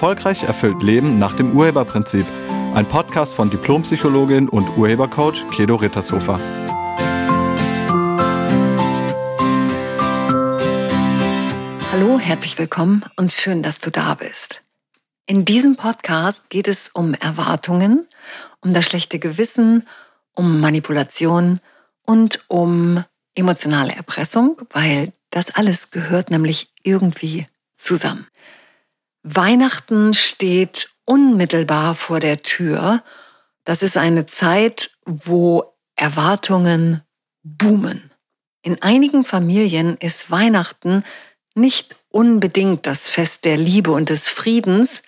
Erfolgreich erfüllt Leben nach dem Urheberprinzip. Ein Podcast von Diplompsychologin und Urhebercoach Kedo Rittershofer. Hallo, herzlich willkommen und schön, dass du da bist. In diesem Podcast geht es um Erwartungen, um das schlechte Gewissen, um Manipulation und um emotionale Erpressung, weil das alles gehört nämlich irgendwie zusammen. Weihnachten steht unmittelbar vor der Tür. Das ist eine Zeit, wo Erwartungen boomen. In einigen Familien ist Weihnachten nicht unbedingt das Fest der Liebe und des Friedens,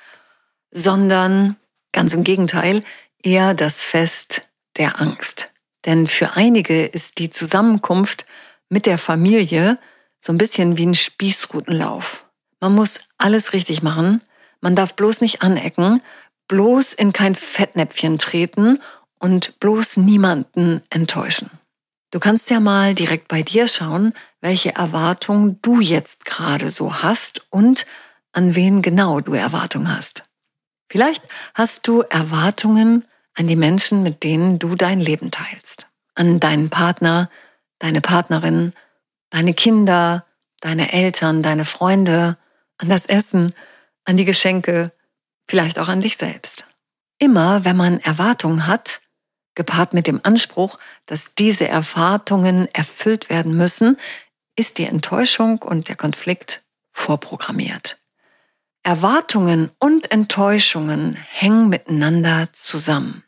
sondern ganz im Gegenteil eher das Fest der Angst. Denn für einige ist die Zusammenkunft mit der Familie so ein bisschen wie ein Spießrutenlauf. Man muss alles richtig machen, man darf bloß nicht anecken, bloß in kein Fettnäpfchen treten und bloß niemanden enttäuschen. Du kannst ja mal direkt bei dir schauen, welche Erwartungen du jetzt gerade so hast und an wen genau du Erwartungen hast. Vielleicht hast du Erwartungen an die Menschen, mit denen du dein Leben teilst. An deinen Partner, deine Partnerin, deine Kinder, deine Eltern, deine Freunde, an das Essen, an die Geschenke, vielleicht auch an dich selbst. Immer wenn man Erwartungen hat, gepaart mit dem Anspruch, dass diese Erwartungen erfüllt werden müssen, ist die Enttäuschung und der Konflikt vorprogrammiert. Erwartungen und Enttäuschungen hängen miteinander zusammen.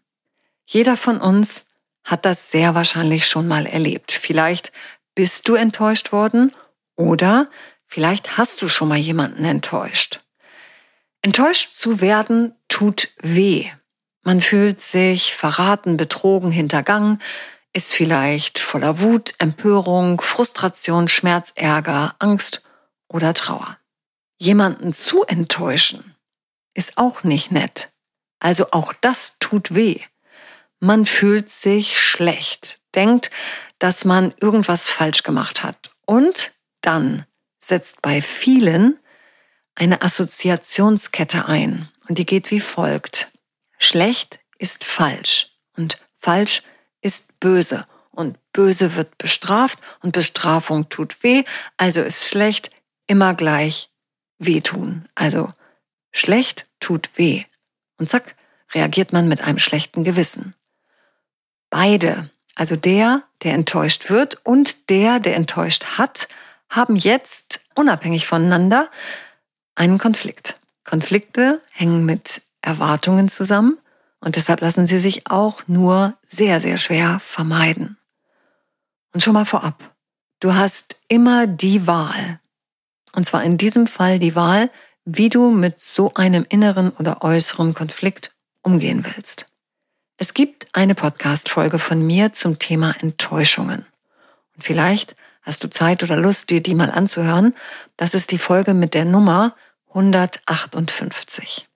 Jeder von uns hat das sehr wahrscheinlich schon mal erlebt. Vielleicht bist du enttäuscht worden oder vielleicht hast du schon mal jemanden enttäuscht. Enttäuscht zu werden tut weh. Man fühlt sich verraten, betrogen, hintergangen, ist vielleicht voller Wut, Empörung, Frustration, Schmerz, Ärger, Angst oder Trauer. Jemanden zu enttäuschen ist auch nicht nett. Also auch das tut weh. Man fühlt sich schlecht, denkt, dass man irgendwas falsch gemacht hat. Und dann setzt bei vielen eine Assoziationskette ein. Und die geht wie folgt. Schlecht ist falsch und falsch ist böse. Und böse wird bestraft und Bestrafung tut weh. Also ist schlecht immer gleich wehtun. Also schlecht tut weh. Und zack, reagiert man mit einem schlechten Gewissen. Beide, also der, der enttäuscht wird und der, der enttäuscht hat, haben jetzt unabhängig voneinander einen Konflikt. Konflikte hängen mit Erwartungen zusammen und deshalb lassen sie sich auch nur sehr, sehr schwer vermeiden. Und schon mal vorab, du hast immer die Wahl. Und zwar in diesem Fall die Wahl, wie du mit so einem inneren oder äußeren Konflikt umgehen willst. Es gibt eine Podcast-Folge von mir zum Thema Enttäuschungen. Und vielleicht hast du Zeit oder Lust, dir die mal anzuhören. Das ist die Folge mit der Nummer 158.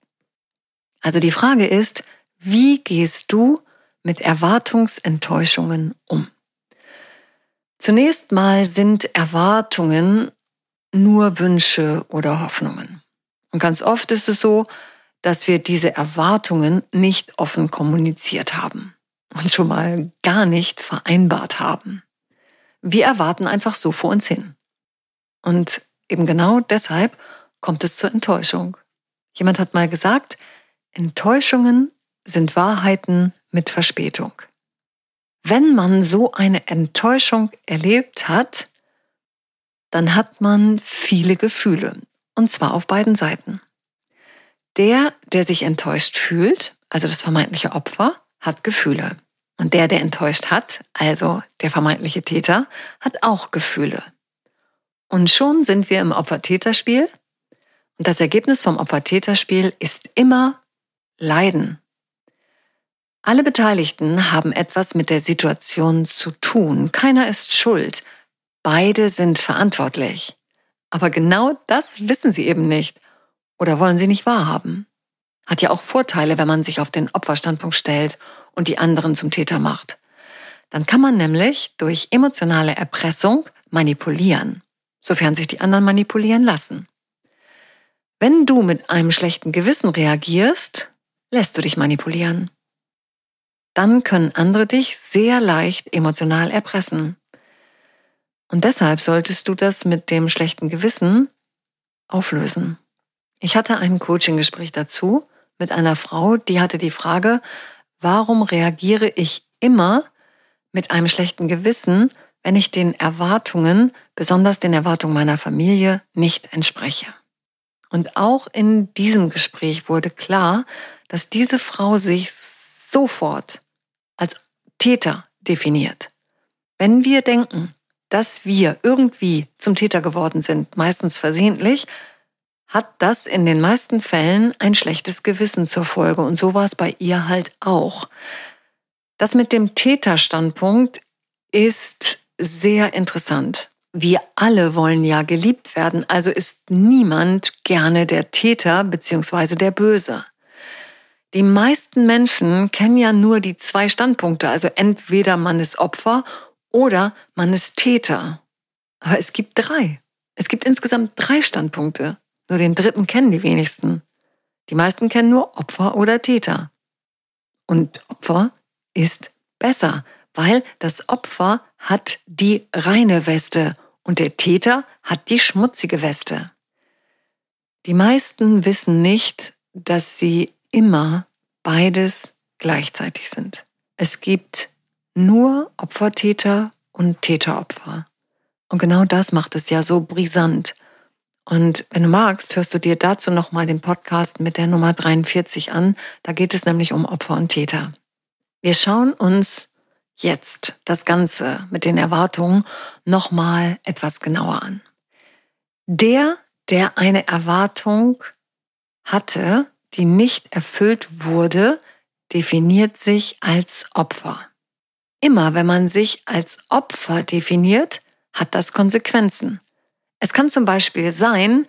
Also die Frage ist, wie gehst du mit Erwartungsenttäuschungen um? Zunächst mal sind Erwartungen nur Wünsche oder Hoffnungen. Und ganz oft ist es so, dass wir diese Erwartungen nicht offen kommuniziert haben und schon mal gar nicht vereinbart haben. Wir erwarten einfach so vor uns hin. Und eben genau deshalb kommt es zur Enttäuschung. Jemand hat mal gesagt, Enttäuschungen sind Wahrheiten mit Verspätung. Wenn man so eine Enttäuschung erlebt hat, dann hat man viele Gefühle, und zwar auf beiden Seiten. Der, der sich enttäuscht fühlt, also das vermeintliche Opfer, hat Gefühle. Und der, der enttäuscht hat, also der vermeintliche Täter, hat auch Gefühle. Und schon sind wir im Opfer-Täter-Spiel. Und das Ergebnis vom Opfer-Täter-Spiel ist immer Leiden. Alle Beteiligten haben etwas mit der Situation zu tun. Keiner ist schuld. Beide sind verantwortlich. Aber genau das wissen sie eben nicht oder wollen sie nicht wahrhaben. Hat ja auch Vorteile, wenn man sich auf den Opferstandpunkt stellt und die anderen zum Täter macht. Dann kann man nämlich durch emotionale Erpressung manipulieren, sofern sich die anderen manipulieren lassen. Wenn du mit einem schlechten Gewissen reagierst, lässt du dich manipulieren. Dann können andere dich sehr leicht emotional erpressen. Und deshalb solltest du das mit dem schlechten Gewissen auflösen. Ich hatte ein Coaching-Gespräch dazu mit einer Frau, die hatte die Frage, warum reagiere ich immer mit einem schlechten Gewissen, wenn ich den Erwartungen, besonders den Erwartungen meiner Familie, nicht entspreche. Und auch in diesem Gespräch wurde klar, dass diese Frau sich sofort als Täter definiert. Wenn wir denken, dass wir irgendwie zum Täter geworden sind, meistens versehentlich, hat das in den meisten Fällen ein schlechtes Gewissen zur Folge. Und so war es bei ihr halt auch. Das mit dem Täterstandpunkt ist sehr interessant. Wir alle wollen ja geliebt werden, also ist niemand gerne der Täter bzw. der Böse. Die meisten Menschen kennen ja nur die zwei Standpunkte, also entweder man ist Opfer oder man ist Täter. Aber es gibt drei. Es gibt insgesamt drei Standpunkte. Nur den dritten kennen die wenigsten. Die meisten kennen nur Opfer oder Täter. Und Opfer ist besser, weil das Opfer hat die reine Weste und der Täter hat die schmutzige Weste. Die meisten wissen nicht, dass sie immer beides gleichzeitig sind. Es gibt nur Opfertäter und Täteropfer. Und genau das macht es ja so brisant und wenn du magst, hörst du dir dazu nochmal den Podcast mit der Nummer 43 an. Da geht es nämlich um Opfer und Täter. Wir schauen uns jetzt das Ganze mit den Erwartungen nochmal etwas genauer an. Der, der eine Erwartung hatte, die nicht erfüllt wurde, definiert sich als Opfer. Immer wenn man sich als Opfer definiert, hat das Konsequenzen. Es kann zum Beispiel sein,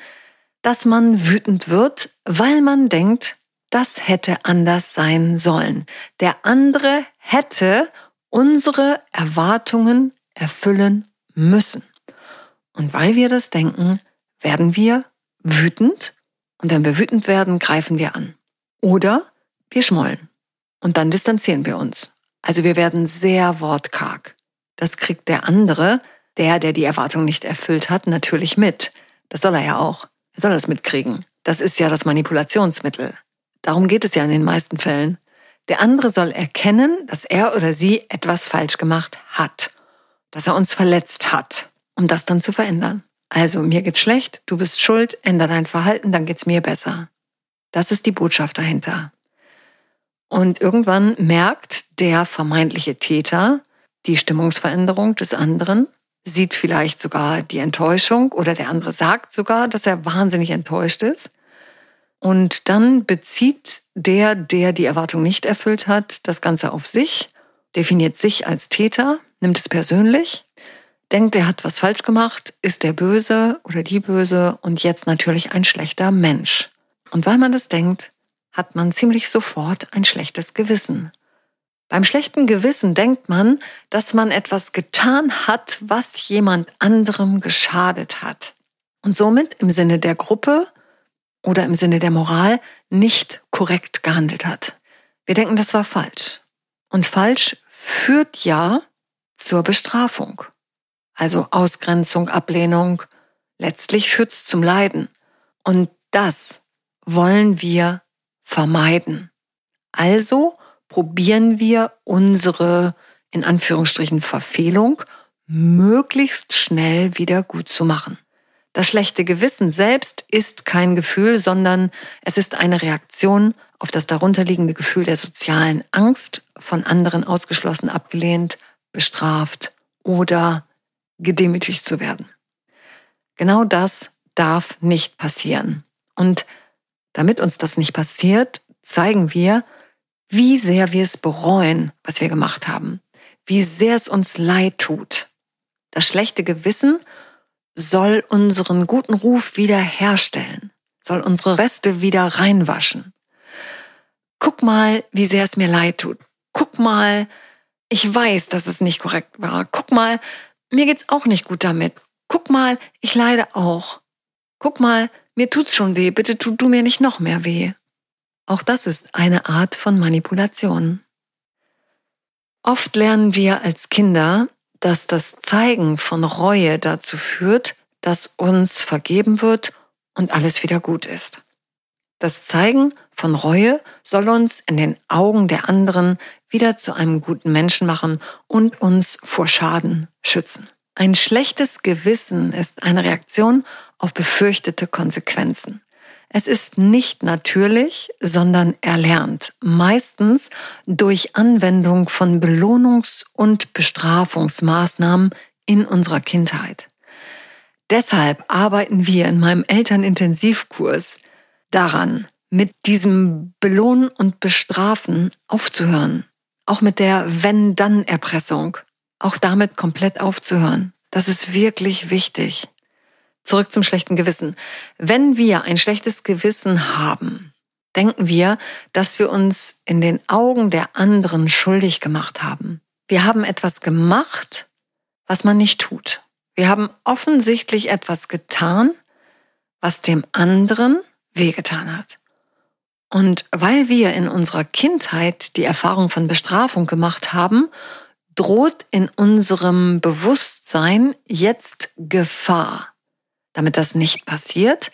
dass man wütend wird, weil man denkt, das hätte anders sein sollen. Der andere hätte unsere Erwartungen erfüllen müssen. Und weil wir das denken, werden wir wütend und wenn wir wütend werden, greifen wir an. Oder wir schmollen und dann distanzieren wir uns. Also wir werden sehr wortkarg. Das kriegt der andere der, der die Erwartung nicht erfüllt hat, natürlich mit. Das soll er ja auch. Er soll das mitkriegen. Das ist ja das Manipulationsmittel. Darum geht es ja in den meisten Fällen. Der andere soll erkennen, dass er oder sie etwas falsch gemacht hat, dass er uns verletzt hat, um das dann zu verändern. Also, mir geht's schlecht, du bist schuld, änder dein Verhalten, dann geht's mir besser. Das ist die Botschaft dahinter. Und irgendwann merkt der vermeintliche Täter die Stimmungsveränderung des anderen sieht vielleicht sogar die Enttäuschung oder der andere sagt sogar, dass er wahnsinnig enttäuscht ist. Und dann bezieht der, der die Erwartung nicht erfüllt hat, das Ganze auf sich, definiert sich als Täter, nimmt es persönlich, denkt, er hat was falsch gemacht, ist der Böse oder die Böse und jetzt natürlich ein schlechter Mensch. Und weil man das denkt, hat man ziemlich sofort ein schlechtes Gewissen. Beim schlechten Gewissen denkt man, dass man etwas getan hat, was jemand anderem geschadet hat und somit im Sinne der Gruppe oder im Sinne der Moral nicht korrekt gehandelt hat. Wir denken, das war falsch. Und falsch führt ja zur Bestrafung. Also Ausgrenzung, Ablehnung. Letztlich führt es zum Leiden. Und das wollen wir vermeiden. Also probieren wir unsere, in Anführungsstrichen, Verfehlung möglichst schnell wieder gut zu machen. Das schlechte Gewissen selbst ist kein Gefühl, sondern es ist eine Reaktion auf das darunterliegende Gefühl der sozialen Angst, von anderen ausgeschlossen, abgelehnt, bestraft oder gedemütigt zu werden. Genau das darf nicht passieren. Und damit uns das nicht passiert, zeigen wir, wie sehr wir es bereuen, was wir gemacht haben, wie sehr es uns leid tut. Das schlechte Gewissen soll unseren guten Ruf wieder herstellen, soll unsere Reste wieder reinwaschen. Guck mal, wie sehr es mir leid tut. Guck mal, ich weiß, dass es nicht korrekt war. Guck mal, mir geht's auch nicht gut damit. Guck mal, ich leide auch. Guck mal, mir tut's schon weh, bitte tu du mir nicht noch mehr weh. Auch das ist eine Art von Manipulation. Oft lernen wir als Kinder, dass das Zeigen von Reue dazu führt, dass uns vergeben wird und alles wieder gut ist. Das Zeigen von Reue soll uns in den Augen der anderen wieder zu einem guten Menschen machen und uns vor Schaden schützen. Ein schlechtes Gewissen ist eine Reaktion auf befürchtete Konsequenzen. Es ist nicht natürlich, sondern erlernt, meistens durch Anwendung von Belohnungs- und Bestrafungsmaßnahmen in unserer Kindheit. Deshalb arbeiten wir in meinem Elternintensivkurs daran, mit diesem Belohnen und Bestrafen aufzuhören. Auch mit der Wenn-Dann-Erpressung. Auch damit komplett aufzuhören. Das ist wirklich wichtig. Zurück zum schlechten Gewissen. Wenn wir ein schlechtes Gewissen haben, denken wir, dass wir uns in den Augen der anderen schuldig gemacht haben. Wir haben etwas gemacht, was man nicht tut. Wir haben offensichtlich etwas getan, was dem anderen wehgetan hat. Und weil wir in unserer Kindheit die Erfahrung von Bestrafung gemacht haben, droht in unserem Bewusstsein jetzt Gefahr. Damit das nicht passiert,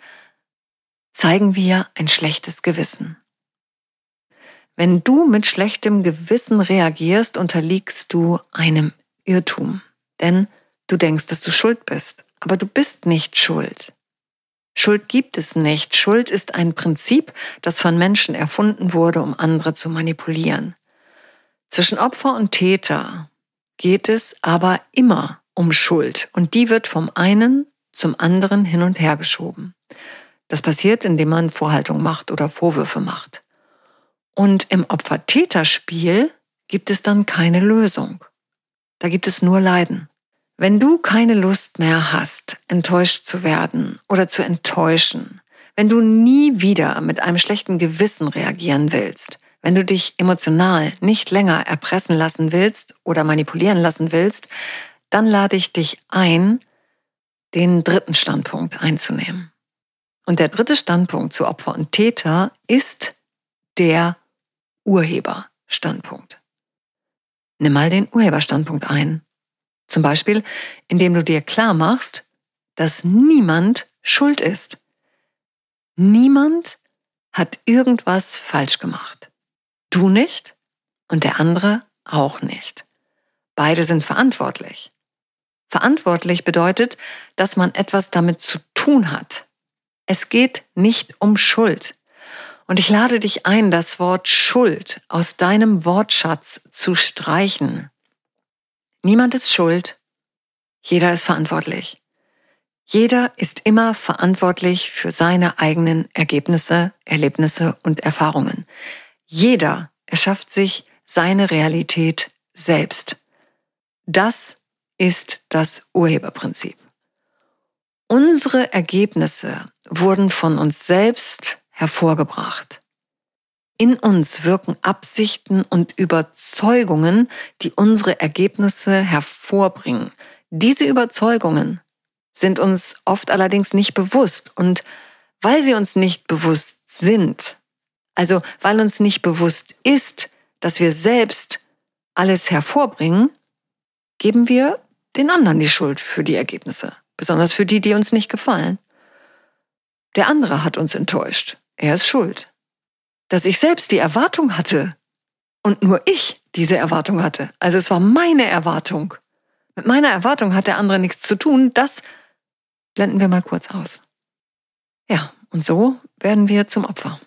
zeigen wir ein schlechtes Gewissen. Wenn du mit schlechtem Gewissen reagierst, unterliegst du einem Irrtum. Denn Du denkst, dass du schuld bist, aber du bist nicht schuld. Schuld gibt es nicht. Schuld ist ein Prinzip, das von Menschen erfunden wurde, um andere zu manipulieren. Zwischen Opfer und Täter geht es aber immer um Schuld und die wird vom einen zum anderen hin und her geschoben. Das passiert, indem man Vorhaltung macht oder Vorwürfe macht. Und im Opfer-Täter-Spiel gibt es dann keine Lösung. Da gibt es nur Leiden. Wenn du keine Lust mehr hast, enttäuscht zu werden oder zu enttäuschen, wenn du nie wieder mit einem schlechten Gewissen reagieren willst, wenn du dich emotional nicht länger erpressen lassen willst oder manipulieren lassen willst, dann lade ich dich ein, den dritten Standpunkt einzunehmen. Und der dritte Standpunkt zu Opfer und Täter ist der Urheberstandpunkt. Nimm mal den Urheberstandpunkt ein. Zum Beispiel, indem du dir klar machst, dass niemand schuld ist. Niemand hat irgendwas falsch gemacht. Du nicht und der andere auch nicht. Beide sind verantwortlich. Verantwortlich bedeutet, dass man etwas damit zu tun hat. Es geht nicht um Schuld. Und ich lade dich ein, das Wort Schuld aus deinem Wortschatz zu streichen. Niemand ist schuld, jeder ist verantwortlich. Jeder ist immer verantwortlich für seine eigenen Ergebnisse, Erlebnisse und Erfahrungen. Jeder erschafft sich seine Realität selbst. Das ist das Urheberprinzip. Unsere Ergebnisse wurden von uns selbst hervorgebracht. In uns wirken Absichten und Überzeugungen, die unsere Ergebnisse hervorbringen. Diese Überzeugungen sind uns oft allerdings nicht bewusst und weil sie uns nicht bewusst sind, also weil uns nicht bewusst ist, dass wir selbst alles hervorbringen, geben wir den anderen die Schuld für die Ergebnisse, besonders für die, die uns nicht gefallen. Der andere hat uns enttäuscht. Er ist schuld dass ich selbst die Erwartung hatte und nur ich diese Erwartung hatte. Also es war meine Erwartung. Mit meiner Erwartung hat der andere nichts zu tun. Das blenden wir mal kurz aus. Ja, und so werden wir zum Opfer.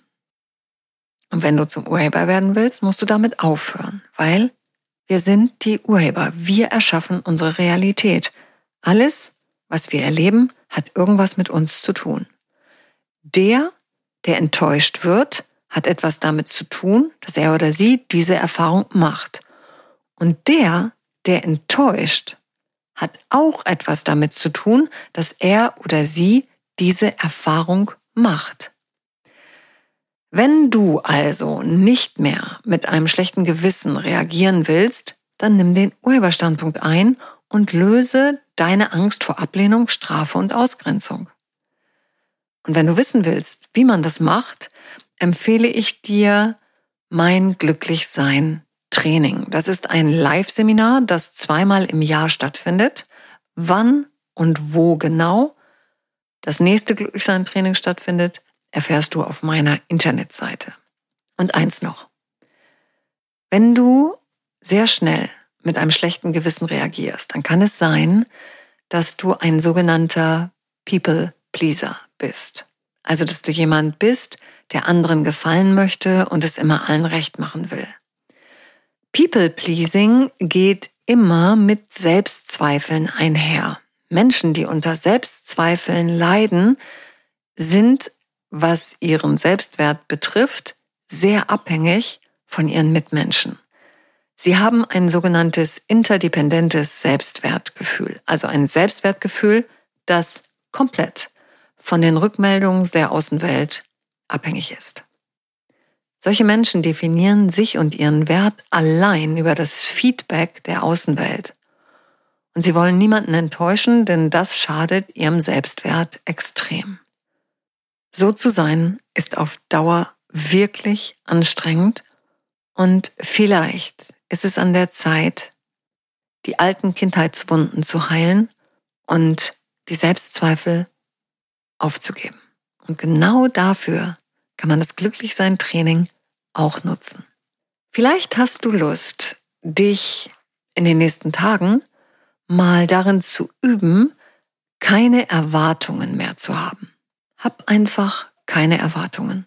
Und wenn du zum Urheber werden willst, musst du damit aufhören, weil wir sind die Urheber. Wir erschaffen unsere Realität. Alles, was wir erleben, hat irgendwas mit uns zu tun. Der, der enttäuscht wird, hat etwas damit zu tun, dass er oder sie diese Erfahrung macht. Und der, der enttäuscht, hat auch etwas damit zu tun, dass er oder sie diese Erfahrung macht. Wenn du also nicht mehr mit einem schlechten Gewissen reagieren willst, dann nimm den Urheberstandpunkt ein und löse deine Angst vor Ablehnung, Strafe und Ausgrenzung. Und wenn du wissen willst, wie man das macht, empfehle ich dir mein Glücklichsein Training. Das ist ein Live-Seminar, das zweimal im Jahr stattfindet. Wann und wo genau das nächste Glücklichsein-Training stattfindet, erfährst du auf meiner Internetseite. Und eins noch. Wenn du sehr schnell mit einem schlechten Gewissen reagierst, dann kann es sein, dass du ein sogenannter People Pleaser bist. Also, dass du jemand bist, der anderen gefallen möchte und es immer allen recht machen will. People Pleasing geht immer mit Selbstzweifeln einher. Menschen, die unter Selbstzweifeln leiden, sind, was ihren Selbstwert betrifft, sehr abhängig von ihren Mitmenschen. Sie haben ein sogenanntes interdependentes Selbstwertgefühl, also ein Selbstwertgefühl, das komplett von den Rückmeldungen der Außenwelt abhängig ist. Solche Menschen definieren sich und ihren Wert allein über das Feedback der Außenwelt. Und sie wollen niemanden enttäuschen, denn das schadet ihrem Selbstwert extrem. So zu sein ist auf Dauer wirklich anstrengend und vielleicht ist es an der Zeit, die alten Kindheitswunden zu heilen und die Selbstzweifel aufzugeben. Und genau dafür kann man das Glücklichsein-Training auch nutzen. Vielleicht hast du Lust, dich in den nächsten Tagen mal darin zu üben, keine Erwartungen mehr zu haben. Hab einfach keine Erwartungen.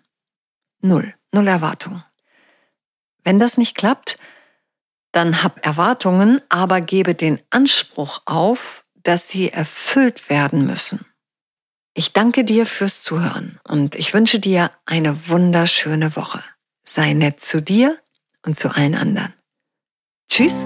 Null, null Erwartungen. Wenn das nicht klappt, dann hab Erwartungen, aber gebe den Anspruch auf, dass sie erfüllt werden müssen. Ich danke dir fürs Zuhören und ich wünsche dir eine wunderschöne Woche. Sei nett zu dir und zu allen anderen. Tschüss.